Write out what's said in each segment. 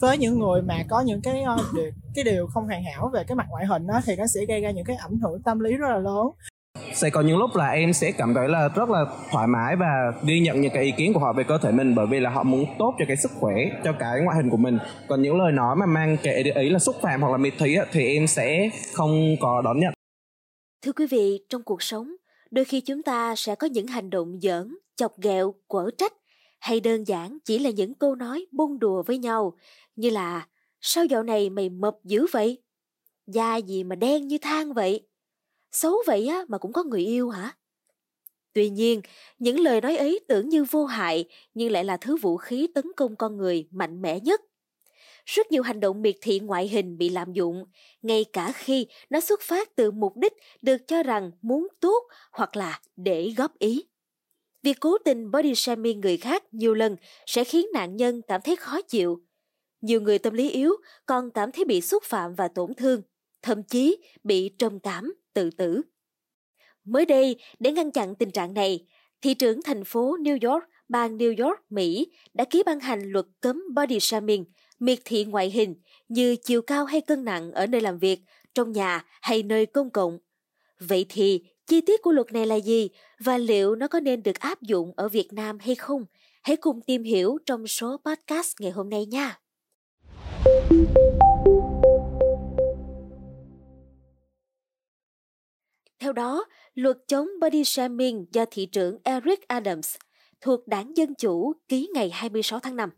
với những người mà có những cái uh, điều, cái điều không hoàn hảo về cái mặt ngoại hình đó thì nó sẽ gây ra những cái ảnh hưởng tâm lý rất là lớn. Sẽ có những lúc là em sẽ cảm thấy là rất là thoải mái và ghi nhận những cái ý kiến của họ về cơ thể mình bởi vì là họ muốn tốt cho cái sức khỏe cho cái ngoại hình của mình. Còn những lời nói mà mang cái ý là xúc phạm hoặc là miệt thị thì em sẽ không có đón nhận. Thưa quý vị trong cuộc sống đôi khi chúng ta sẽ có những hành động giỡn chọc ghẹo quở trách hay đơn giản chỉ là những câu nói bông đùa với nhau, như là, sao dạo này mày mập dữ vậy? Da gì mà đen như than vậy? Xấu vậy á mà cũng có người yêu hả? Tuy nhiên, những lời nói ấy tưởng như vô hại, nhưng lại là thứ vũ khí tấn công con người mạnh mẽ nhất. Rất nhiều hành động miệt thị ngoại hình bị lạm dụng, ngay cả khi nó xuất phát từ mục đích được cho rằng muốn tốt hoặc là để góp ý việc cố tình body shaming người khác nhiều lần sẽ khiến nạn nhân cảm thấy khó chịu nhiều người tâm lý yếu còn cảm thấy bị xúc phạm và tổn thương thậm chí bị trầm cảm tự tử. Mới đây, để ngăn chặn tình trạng này, thị trưởng thành phố New York, bang New York, Mỹ đã ký ban hành luật cấm body shaming, miệt thị ngoại hình như chiều cao hay cân nặng ở nơi làm việc, trong nhà hay nơi công cộng. Vậy thì, chi tiết của luật này là gì và liệu nó có nên được áp dụng ở Việt Nam hay không? Hãy cùng tìm hiểu trong số podcast ngày hôm nay nha. Theo đó, luật chống body shaming do thị trưởng Eric Adams thuộc đảng Dân Chủ ký ngày 26 tháng 5.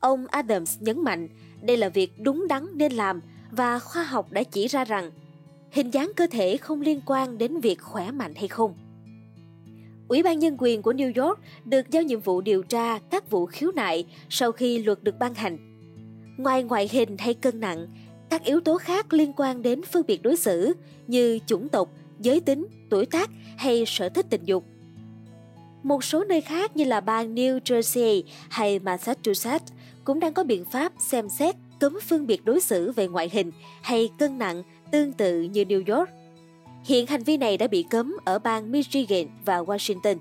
Ông Adams nhấn mạnh đây là việc đúng đắn nên làm và khoa học đã chỉ ra rằng hình dáng cơ thể không liên quan đến việc khỏe mạnh hay không. Ủy ban Nhân quyền của New York được giao nhiệm vụ điều tra các vụ khiếu nại sau khi luật được ban hành. Ngoài ngoại hình hay cân nặng, các yếu tố khác liên quan đến phân biệt đối xử như chủng tộc, giới tính, tuổi tác hay sở thích tình dục. Một số nơi khác như là bang New Jersey hay Massachusetts cũng đang có biện pháp xem xét cấm phân biệt đối xử về ngoại hình hay cân nặng tương tự như New York. Hiện hành vi này đã bị cấm ở bang Michigan và Washington.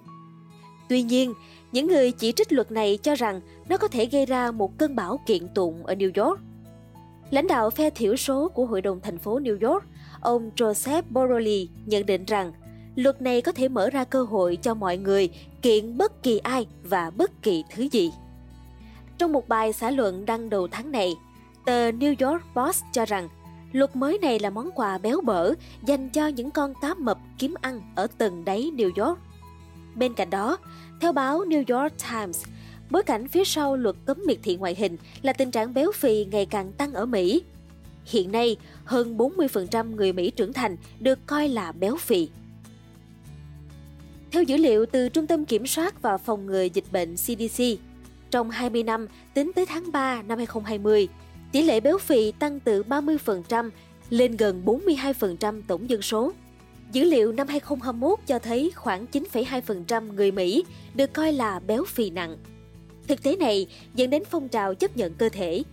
Tuy nhiên, những người chỉ trích luật này cho rằng nó có thể gây ra một cơn bão kiện tụng ở New York. Lãnh đạo phe thiểu số của Hội đồng thành phố New York ông Joseph Borrelli nhận định rằng luật này có thể mở ra cơ hội cho mọi người kiện bất kỳ ai và bất kỳ thứ gì. Trong một bài xã luận đăng đầu tháng này, tờ New York Post cho rằng luật mới này là món quà béo bở dành cho những con cá mập kiếm ăn ở tầng đáy New York. Bên cạnh đó, theo báo New York Times, bối cảnh phía sau luật cấm miệt thị ngoại hình là tình trạng béo phì ngày càng tăng ở Mỹ – Hiện nay, hơn 40% người Mỹ trưởng thành được coi là béo phì. Theo dữ liệu từ Trung tâm Kiểm soát và Phòng ngừa Dịch bệnh CDC, trong 20 năm tính tới tháng 3 năm 2020, tỷ lệ béo phì tăng từ 30% lên gần 42% tổng dân số. Dữ liệu năm 2021 cho thấy khoảng 9,2% người Mỹ được coi là béo phì nặng. Thực tế này dẫn đến phong trào chấp nhận cơ thể,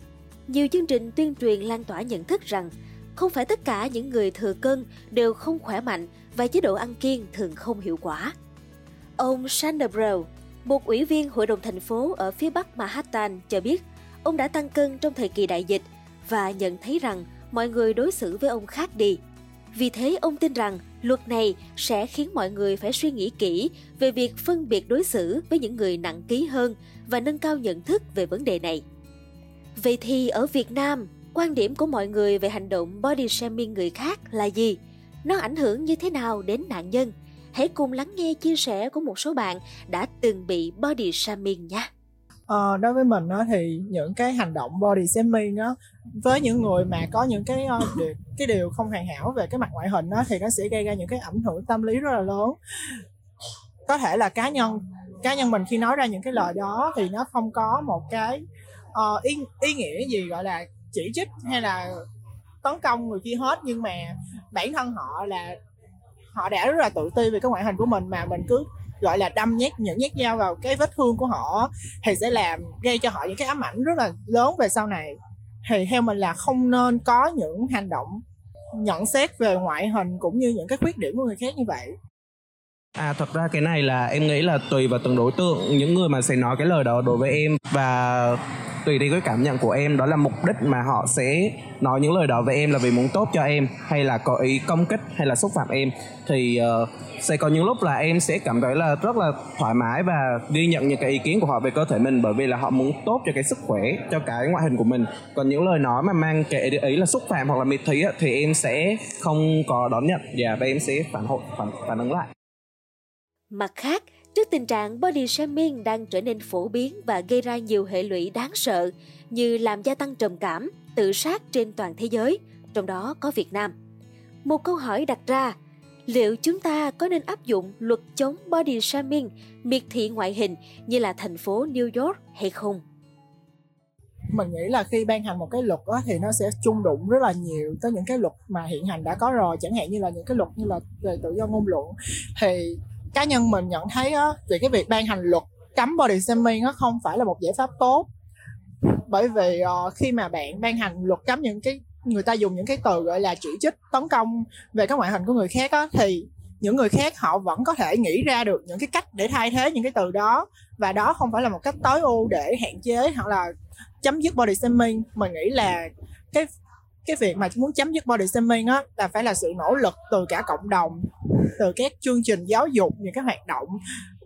nhiều chương trình tuyên truyền lan tỏa nhận thức rằng không phải tất cả những người thừa cân đều không khỏe mạnh và chế độ ăn kiêng thường không hiệu quả. Ông Sander Brown, một ủy viên hội đồng thành phố ở phía bắc Manhattan cho biết ông đã tăng cân trong thời kỳ đại dịch và nhận thấy rằng mọi người đối xử với ông khác đi. Vì thế ông tin rằng luật này sẽ khiến mọi người phải suy nghĩ kỹ về việc phân biệt đối xử với những người nặng ký hơn và nâng cao nhận thức về vấn đề này. Vậy thì ở Việt Nam, quan điểm của mọi người về hành động body shaming người khác là gì? Nó ảnh hưởng như thế nào đến nạn nhân? Hãy cùng lắng nghe chia sẻ của một số bạn đã từng bị body shaming nhé. Ờ, đối với mình đó thì những cái hành động body shaming đó với những người mà có những cái uh, điều, cái điều không hoàn hảo về cái mặt ngoại hình đó thì nó sẽ gây ra những cái ảnh hưởng tâm lý rất là lớn. Có thể là cá nhân cá nhân mình khi nói ra những cái lời đó thì nó không có một cái uh, ý, ý nghĩa gì gọi là chỉ trích hay là tấn công người kia hết. Nhưng mà bản thân họ là họ đã rất là tự ti về cái ngoại hình của mình mà mình cứ gọi là đâm nhét những nhát dao vào cái vết thương của họ thì sẽ làm gây cho họ những cái ám ảnh rất là lớn về sau này. Thì theo mình là không nên có những hành động nhận xét về ngoại hình cũng như những cái khuyết điểm của người khác như vậy. À thật ra cái này là em nghĩ là tùy vào từng đối tượng, những người mà sẽ nói cái lời đó đối với em. Và tùy theo cái cảm nhận của em. Đó là mục đích mà họ sẽ nói những lời đó với em là vì muốn tốt cho em hay là có ý công kích hay là xúc phạm em. Thì uh, sẽ có những lúc là em sẽ cảm thấy là rất là thoải mái và ghi nhận những cái ý kiến của họ về cơ thể mình bởi vì là họ muốn tốt cho cái sức khỏe cho cái ngoại hình của mình. Còn những lời nói mà mang cái ý là xúc phạm hoặc là miệt thị thì em sẽ không có đón nhận. Dạ, và em sẽ phản hồi phản, phản ứng lại. Mặt khác trước tình trạng body shaming đang trở nên phổ biến và gây ra nhiều hệ lụy đáng sợ như làm gia tăng trầm cảm, tự sát trên toàn thế giới, trong đó có Việt Nam. Một câu hỏi đặt ra, liệu chúng ta có nên áp dụng luật chống body shaming, miệt thị ngoại hình như là thành phố New York hay không? mình nghĩ là khi ban hành một cái luật đó, thì nó sẽ chung đụng rất là nhiều tới những cái luật mà hiện hành đã có rồi chẳng hạn như là những cái luật như là về tự do ngôn luận thì cá nhân mình nhận thấy á thì cái việc ban hành luật cấm body shaming nó không phải là một giải pháp tốt. Bởi vì uh, khi mà bạn ban hành luật cấm những cái người ta dùng những cái từ gọi là chỉ trích tấn công về các ngoại hình của người khác á thì những người khác họ vẫn có thể nghĩ ra được những cái cách để thay thế những cái từ đó. Và đó không phải là một cách tối ưu để hạn chế hoặc là chấm dứt body shaming. Mình nghĩ là cái cái việc mà muốn chấm dứt body shaming á là phải là sự nỗ lực từ cả cộng đồng từ các chương trình giáo dục những cái hoạt động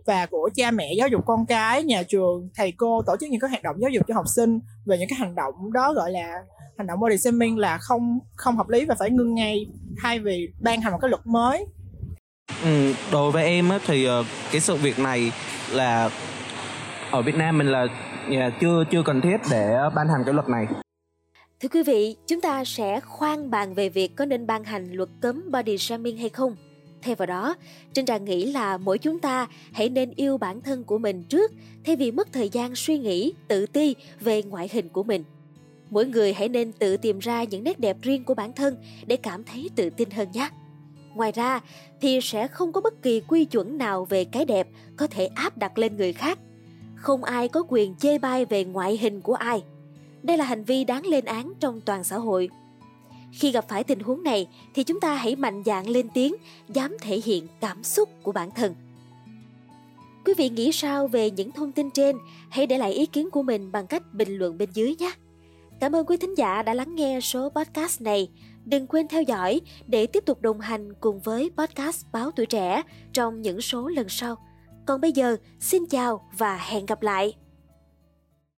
và của cha mẹ giáo dục con cái nhà trường thầy cô tổ chức những cái hoạt động giáo dục cho học sinh về những cái hành động đó gọi là hành động body shaming là không không hợp lý và phải ngưng ngay thay vì ban hành một cái luật mới. Ừ, đối với em á, thì ờ, cái sự việc này là ở Việt Nam mình là ờ, chưa chưa cần thiết để ờ, ban hành cái luật này. Thưa quý vị, chúng ta sẽ khoan bàn về việc có nên ban hành luật cấm body shaming hay không. Thay vào đó, Trinh Trà nghĩ là mỗi chúng ta hãy nên yêu bản thân của mình trước thay vì mất thời gian suy nghĩ, tự ti về ngoại hình của mình. Mỗi người hãy nên tự tìm ra những nét đẹp riêng của bản thân để cảm thấy tự tin hơn nhé. Ngoài ra thì sẽ không có bất kỳ quy chuẩn nào về cái đẹp có thể áp đặt lên người khác. Không ai có quyền chê bai về ngoại hình của ai. Đây là hành vi đáng lên án trong toàn xã hội. Khi gặp phải tình huống này thì chúng ta hãy mạnh dạn lên tiếng, dám thể hiện cảm xúc của bản thân. Quý vị nghĩ sao về những thông tin trên? Hãy để lại ý kiến của mình bằng cách bình luận bên dưới nhé. Cảm ơn quý thính giả đã lắng nghe số podcast này. Đừng quên theo dõi để tiếp tục đồng hành cùng với podcast Báo Tuổi Trẻ trong những số lần sau. Còn bây giờ, xin chào và hẹn gặp lại!